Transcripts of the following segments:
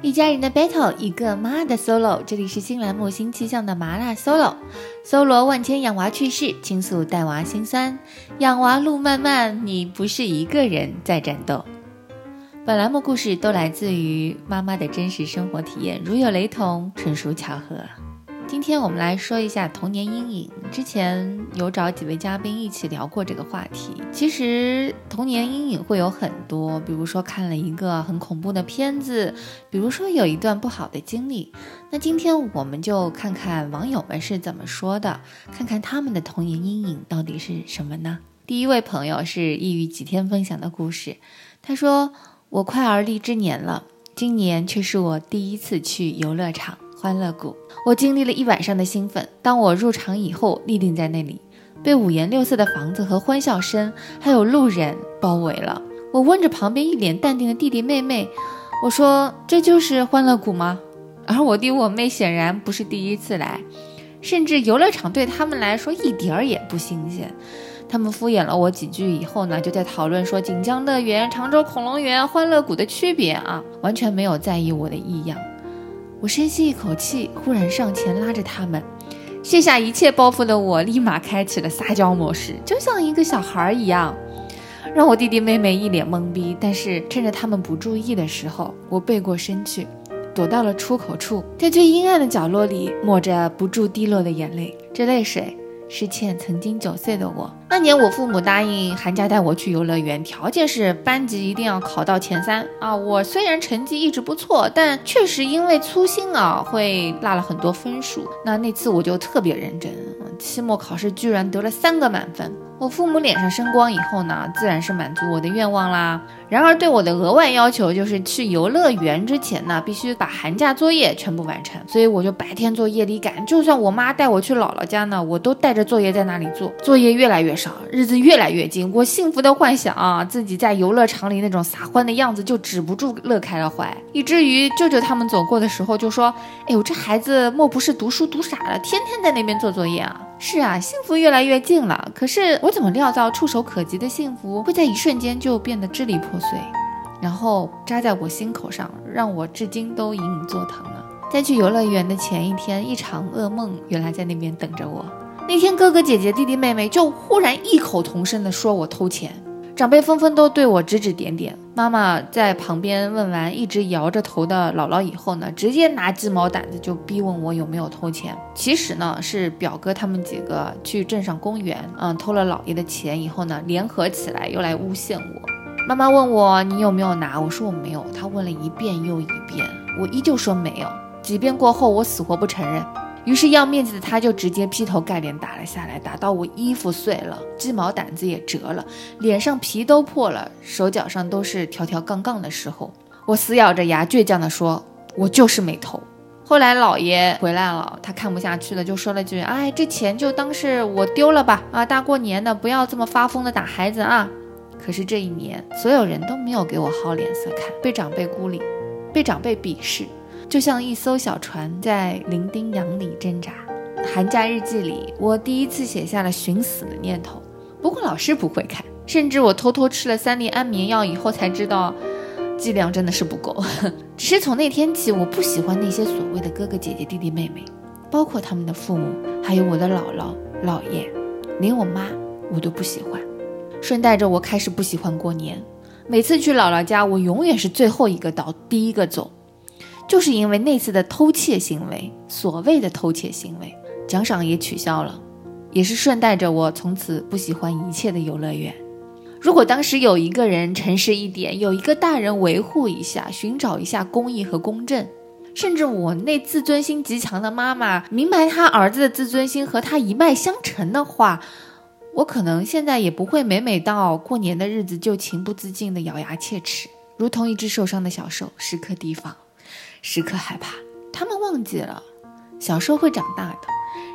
一家人的 battle，一个妈的 solo。这里是新栏目新气象的麻辣 solo。搜罗万千养娃趣事，倾诉带娃心酸。养娃路漫漫，你不是一个人在战斗。本栏目故事都来自于妈妈的真实生活体验，如有雷同，纯属巧合。今天我们来说一下童年阴影。之前有找几位嘉宾一起聊过这个话题。其实童年阴影会有很多，比如说看了一个很恐怖的片子，比如说有一段不好的经历。那今天我们就看看网友们是怎么说的，看看他们的童年阴影到底是什么呢？第一位朋友是抑郁几天分享的故事，他说：“我快而立之年了，今年却是我第一次去游乐场。”欢乐谷，我经历了一晚上的兴奋。当我入场以后，立定在那里，被五颜六色的房子和欢笑声，还有路人包围了。我问着旁边一脸淡定的弟弟妹妹：“我说这就是欢乐谷吗？”而我弟我妹显然不是第一次来，甚至游乐场对他们来说一点儿也不新鲜。他们敷衍了我几句以后呢，就在讨论说锦江乐园、常州恐龙园、欢乐谷的区别啊，完全没有在意我的异样。我深吸一口气，忽然上前拉着他们，卸下一切包袱的我，立马开启了撒娇模式，就像一个小孩一样，让我弟弟妹妹一脸懵逼。但是趁着他们不注意的时候，我背过身去，躲到了出口处，在最阴暗的角落里，抹着不住滴落的眼泪。这泪水。是欠曾经九岁的我。那年我父母答应寒假带我去游乐园，条件是班级一定要考到前三啊。我虽然成绩一直不错，但确实因为粗心啊，会落了很多分数。那那次我就特别认真，期末考试居然得了三个满分。我父母脸上生光以后呢，自然是满足我的愿望啦。然而对我的额外要求就是去游乐园之前呢，必须把寒假作业全部完成。所以我就白天做夜里赶，就算我妈带我去姥姥家呢，我都带着作业在那里做。作业越来越少，日子越来越近，我幸福的幻想啊，自己在游乐场里那种撒欢的样子，就止不住乐开了怀。以至于舅舅他们走过的时候就说：“哎呦，这孩子莫不是读书读傻了，天天在那边做作业啊？”是啊，幸福越来越近了。可是我怎么料到触手可及的幸福会在一瞬间就变得支离破碎，然后扎在我心口上，让我至今都隐隐作疼呢？在去游乐园的前一天，一场噩梦原来在那边等着我。那天哥哥姐姐弟弟妹妹就忽然异口同声地说我偷钱。长辈纷纷都对我指指点点，妈妈在旁边问完一直摇着头的姥姥以后呢，直接拿鸡毛掸子就逼问我有没有偷钱。其实呢，是表哥他们几个去镇上公园，嗯，偷了姥爷的钱以后呢，联合起来又来诬陷我。妈妈问我你有没有拿，我说我没有。她问了一遍又一遍，我依旧说没有。几遍过后，我死活不承认。于是要面子的他就直接劈头盖脸打了下来，打到我衣服碎了，鸡毛掸子也折了，脸上皮都破了，手脚上都是条条杠杠的时候，我死咬着牙倔强地说：“我就是没偷。”后来老爷回来了，他看不下去了，就说了句：“哎，这钱就当是我丢了吧，啊，大过年的不要这么发疯的打孩子啊。”可是这一年，所有人都没有给我好脸色看，被长辈孤立，被长辈鄙视。就像一艘小船在伶仃洋里挣扎。寒假日记里，我第一次写下了寻死的念头。不过老师不会看，甚至我偷偷吃了三粒安眠药以后才知道，剂量真的是不够。只是从那天起，我不喜欢那些所谓的哥哥姐姐、弟弟妹妹，包括他们的父母，还有我的姥姥、姥爷，连我妈我都不喜欢。顺带着，我开始不喜欢过年。每次去姥姥家，我永远是最后一个到，第一个走。就是因为那次的偷窃行为，所谓的偷窃行为，奖赏也取消了，也是顺带着我从此不喜欢一切的游乐园。如果当时有一个人诚实一点，有一个大人维护一下，寻找一下公义和公正，甚至我那自尊心极强的妈妈明白他儿子的自尊心和他一脉相承的话，我可能现在也不会每每到过年的日子就情不自禁的咬牙切齿，如同一只受伤的小兽，时刻提防。时刻害怕，他们忘记了，小时候会长大的，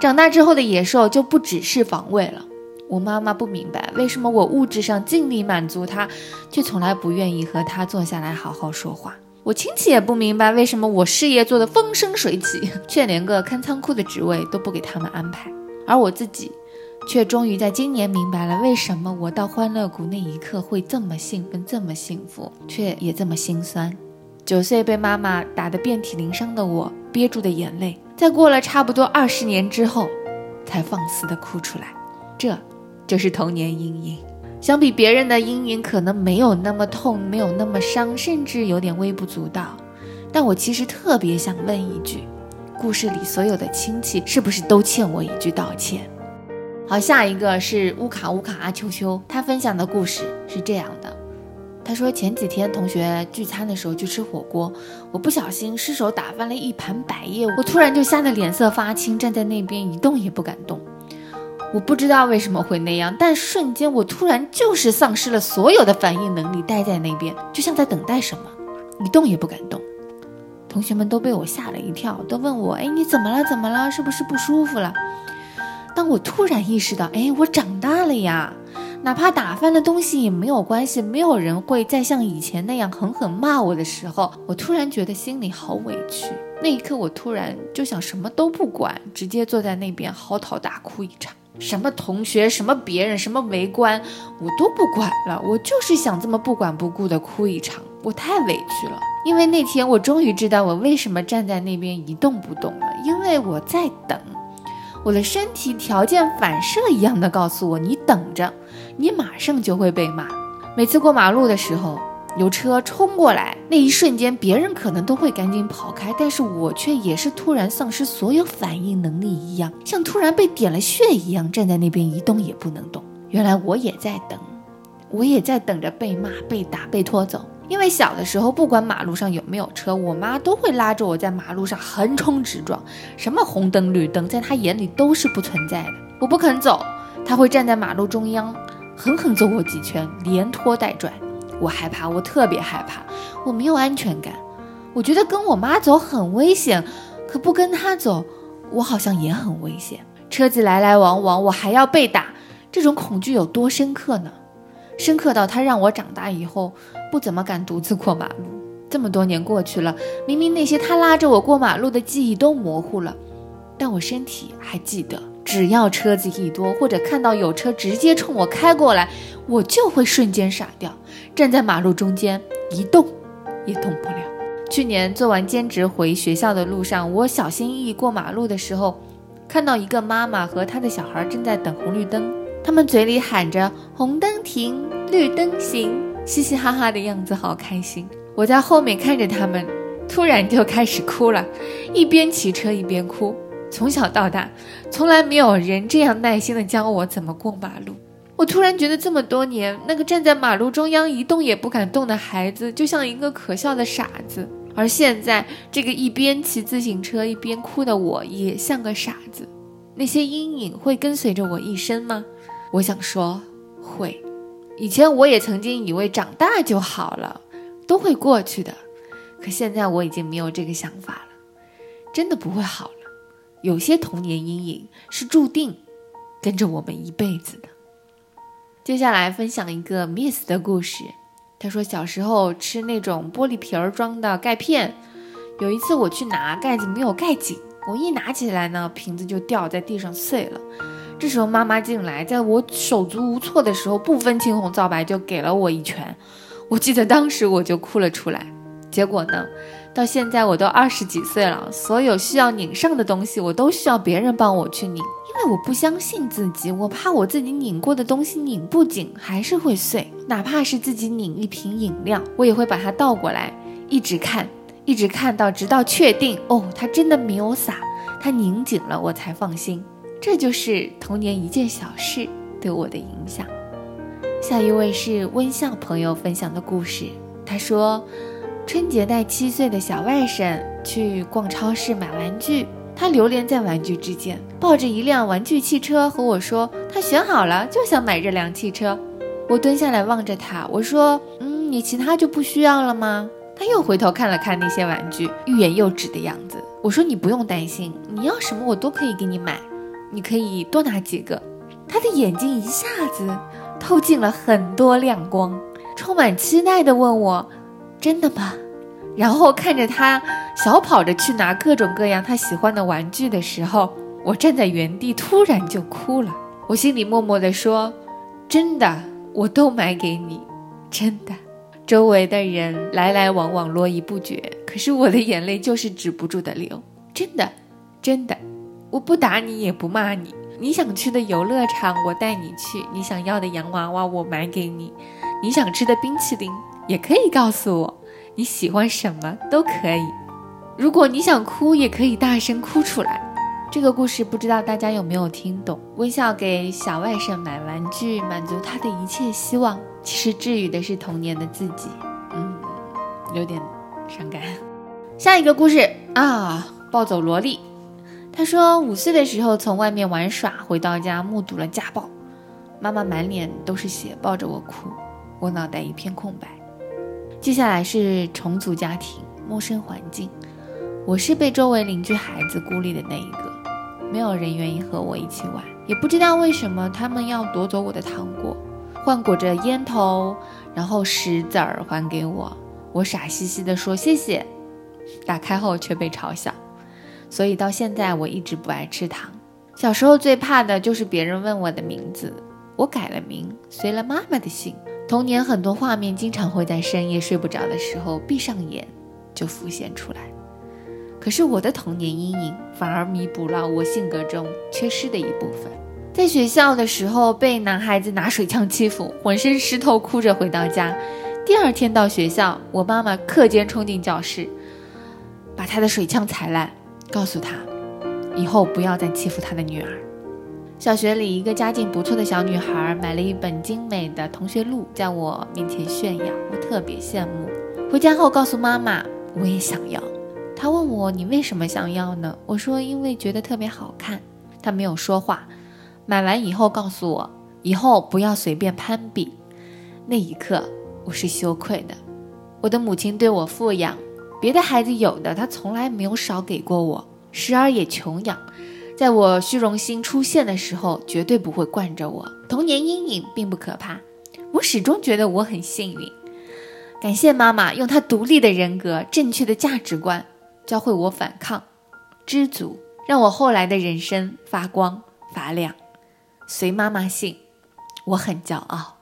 长大之后的野兽就不只是防卫了。我妈妈不明白，为什么我物质上尽力满足她，却从来不愿意和她坐下来好好说话。我亲戚也不明白，为什么我事业做得风生水起，却连个看仓库的职位都不给他们安排。而我自己，却终于在今年明白了，为什么我到欢乐谷那一刻会这么兴奋，这么幸福，却也这么心酸。九岁被妈妈打得遍体鳞伤的我，憋住的眼泪，在过了差不多二十年之后，才放肆的哭出来。这，就是童年阴影。相比别人的阴影，可能没有那么痛，没有那么伤，甚至有点微不足道。但我其实特别想问一句：故事里所有的亲戚，是不是都欠我一句道歉？好，下一个是乌卡乌卡阿秋秋，他分享的故事是这样的。他说前几天同学聚餐的时候去吃火锅，我不小心失手打翻了一盘百叶，我突然就吓得脸色发青，站在那边一动也不敢动。我不知道为什么会那样，但瞬间我突然就是丧失了所有的反应能力，待在那边就像在等待什么，一动也不敢动。同学们都被我吓了一跳，都问我：“哎，你怎么了？怎么了？是不是不舒服了？”当我突然意识到：“哎，我长大了呀。”哪怕打翻了东西也没有关系，没有人会再像以前那样狠狠骂我的时候，我突然觉得心里好委屈。那一刻，我突然就想什么都不管，直接坐在那边嚎啕大哭一场。什么同学，什么别人，什么围观，我都不管了。我就是想这么不管不顾的哭一场。我太委屈了，因为那天我终于知道我为什么站在那边一动不动了，因为我在等。我的身体条件反射一样的告诉我，你等着。你马上就会被骂。每次过马路的时候，有车冲过来，那一瞬间，别人可能都会赶紧跑开，但是我却也是突然丧失所有反应能力一样，像突然被点了穴一样，站在那边一动也不能动。原来我也在等，我也在等着被骂、被打、被拖走。因为小的时候，不管马路上有没有车，我妈都会拉着我在马路上横冲直撞，什么红灯绿灯，在她眼里都是不存在的。我不肯走，她会站在马路中央。狠狠揍我几拳，连拖带拽，我害怕，我特别害怕，我没有安全感，我觉得跟我妈走很危险，可不跟她走，我好像也很危险。车子来来往往，我还要被打，这种恐惧有多深刻呢？深刻到他让我长大以后不怎么敢独自过马路。这么多年过去了，明明那些他拉着我过马路的记忆都模糊了，但我身体还记得。只要车子一多，或者看到有车直接冲我开过来，我就会瞬间傻掉，站在马路中间一动也动不了。去年做完兼职回学校的路上，我小心翼翼过马路的时候，看到一个妈妈和她的小孩正在等红绿灯，他们嘴里喊着“红灯停，绿灯行”，嘻嘻哈哈的样子好开心。我在后面看着他们，突然就开始哭了，一边骑车一边哭。从小到大，从来没有人这样耐心的教我怎么过马路。我突然觉得，这么多年，那个站在马路中央一动也不敢动的孩子，就像一个可笑的傻子；而现在，这个一边骑自行车一边哭的我，也像个傻子。那些阴影会跟随着我一生吗？我想说，会。以前我也曾经以为长大就好了，都会过去的。可现在我已经没有这个想法了，真的不会好。有些童年阴影是注定跟着我们一辈子的。接下来分享一个 Miss 的故事。他说小时候吃那种玻璃瓶儿装的钙片，有一次我去拿盖子没有盖紧，我一拿起来呢，瓶子就掉在地上碎了。这时候妈妈进来，在我手足无措的时候，不分青红皂白就给了我一拳。我记得当时我就哭了出来。结果呢？到现在我都二十几岁了，所有需要拧上的东西，我都需要别人帮我去拧，因为我不相信自己，我怕我自己拧过的东西拧不紧，还是会碎。哪怕是自己拧一瓶饮料，我也会把它倒过来，一直看，一直看到直到确定哦，它真的没有洒，它拧紧了，我才放心。这就是童年一件小事对我的影响。下一位是温笑朋友分享的故事，他说。春节带七岁的小外甥去逛超市买玩具，他流连在玩具之间，抱着一辆玩具汽车和我说：“他选好了，就想买这辆汽车。”我蹲下来望着他，我说：“嗯，你其他就不需要了吗？”他又回头看了看那些玩具，欲言又止的样子。我说：“你不用担心，你要什么我都可以给你买，你可以多拿几个。”他的眼睛一下子透进了很多亮光，充满期待地问我。真的吗？然后看着他小跑着去拿各种各样他喜欢的玩具的时候，我站在原地突然就哭了。我心里默默地说：“真的，我都买给你，真的。”周围的人来来往往，络绎不绝，可是我的眼泪就是止不住的流。真的，真的，我不打你也不骂你。你想去的游乐场，我带你去；你想要的洋娃娃，我买给你；你想吃的冰淇淋，也可以告诉我。你喜欢什么都可以。如果你想哭，也可以大声哭出来。这个故事不知道大家有没有听懂？微笑给小外甥买玩具，满足他的一切希望。其实治愈的是童年的自己。嗯，有点伤感。下一个故事啊，暴走萝莉。他说，五岁的时候从外面玩耍，回到家目睹了家暴，妈妈满脸都是血，抱着我哭，我脑袋一片空白。接下来是重组家庭，陌生环境，我是被周围邻居孩子孤立的那一个，没有人愿意和我一起玩，也不知道为什么他们要夺走我的糖果，换裹着烟头，然后石子儿还给我，我傻兮兮的说谢谢，打开后却被嘲笑。所以到现在我一直不爱吃糖。小时候最怕的就是别人问我的名字，我改了名，随了妈妈的姓。童年很多画面经常会在深夜睡不着的时候闭上眼就浮现出来。可是我的童年阴影反而弥补了我性格中缺失的一部分。在学校的时候被男孩子拿水枪欺负，浑身湿透，哭着回到家。第二天到学校，我妈妈课间冲进教室，把他的水枪踩烂。告诉他，以后不要再欺负他的女儿。小学里，一个家境不错的小女孩买了一本精美的同学录，在我面前炫耀，我特别羡慕。回家后告诉妈妈，我也想要。她问我，你为什么想要呢？我说，因为觉得特别好看。她没有说话。买完以后告诉我，以后不要随便攀比。那一刻，我是羞愧的。我的母亲对我富养。别的孩子有的，她从来没有少给过我，时而也穷养。在我虚荣心出现的时候，绝对不会惯着我。童年阴影并不可怕，我始终觉得我很幸运。感谢妈妈用她独立的人格、正确的价值观，教会我反抗、知足，让我后来的人生发光发亮。随妈妈姓，我很骄傲。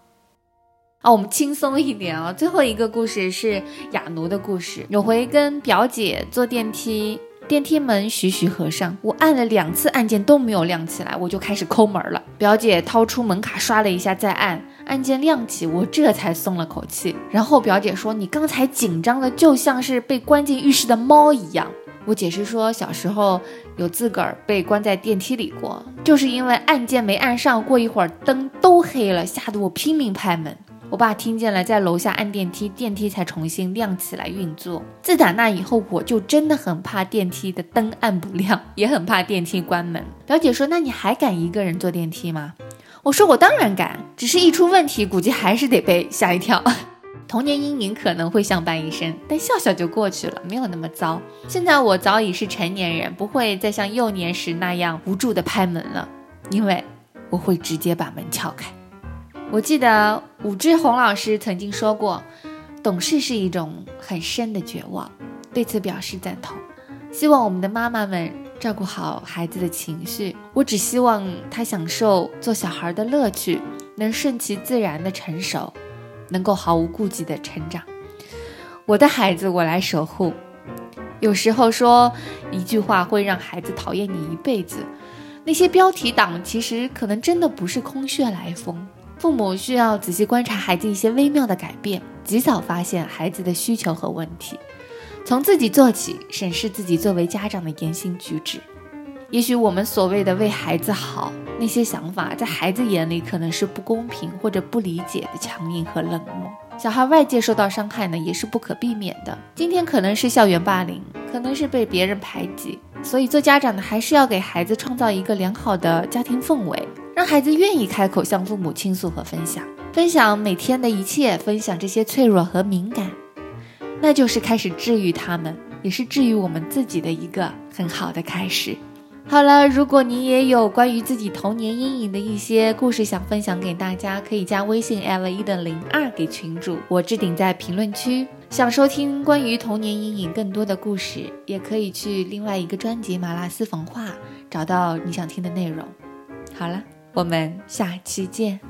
啊，我们轻松一点啊！最后一个故事是雅奴的故事。有回跟表姐坐电梯，电梯门徐徐合上，我按了两次按键都没有亮起来，我就开始抠门了。表姐掏出门卡刷了一下再按，按键亮起，我这才松了口气。然后表姐说：“你刚才紧张的就像是被关进浴室的猫一样。”我解释说：“小时候有自个儿被关在电梯里过，就是因为按键没按上，过一会儿灯都黑了，吓得我拼命拍门。”我爸听见了，在楼下按电梯，电梯才重新亮起来运作。自打那以后，我就真的很怕电梯的灯暗不亮，也很怕电梯关门。表姐说：“那你还敢一个人坐电梯吗？”我说：“我当然敢，只是一出问题，估计还是得被吓一跳。童年阴影可能会相伴一生，但笑笑就过去了，没有那么糟。现在我早已是成年人，不会再像幼年时那样无助的拍门了，因为我会直接把门撬开。”我记得武志红老师曾经说过，懂事是一种很深的绝望，对此表示赞同。希望我们的妈妈们照顾好孩子的情绪。我只希望他享受做小孩的乐趣，能顺其自然的成熟，能够毫无顾忌的成长。我的孩子，我来守护。有时候说一句话会让孩子讨厌你一辈子，那些标题党其实可能真的不是空穴来风。父母需要仔细观察孩子一些微妙的改变，及早发现孩子的需求和问题，从自己做起，审视自己作为家长的言行举止。也许我们所谓的为孩子好，那些想法在孩子眼里可能是不公平或者不理解的强硬和冷漠。小孩外界受到伤害呢，也是不可避免的。今天可能是校园霸凌，可能是被别人排挤，所以做家长的还是要给孩子创造一个良好的家庭氛围。让孩子愿意开口向父母倾诉和分享，分享每天的一切，分享这些脆弱和敏感，那就是开始治愈他们，也是治愈我们自己的一个很好的开始。好了，如果你也有关于自己童年阴影的一些故事想分享给大家，可以加微信 l 一的零二给群主，我置顶在评论区。想收听关于童年阴影更多的故事，也可以去另外一个专辑《马拉斯冯话》找到你想听的内容。好了。我们下期见。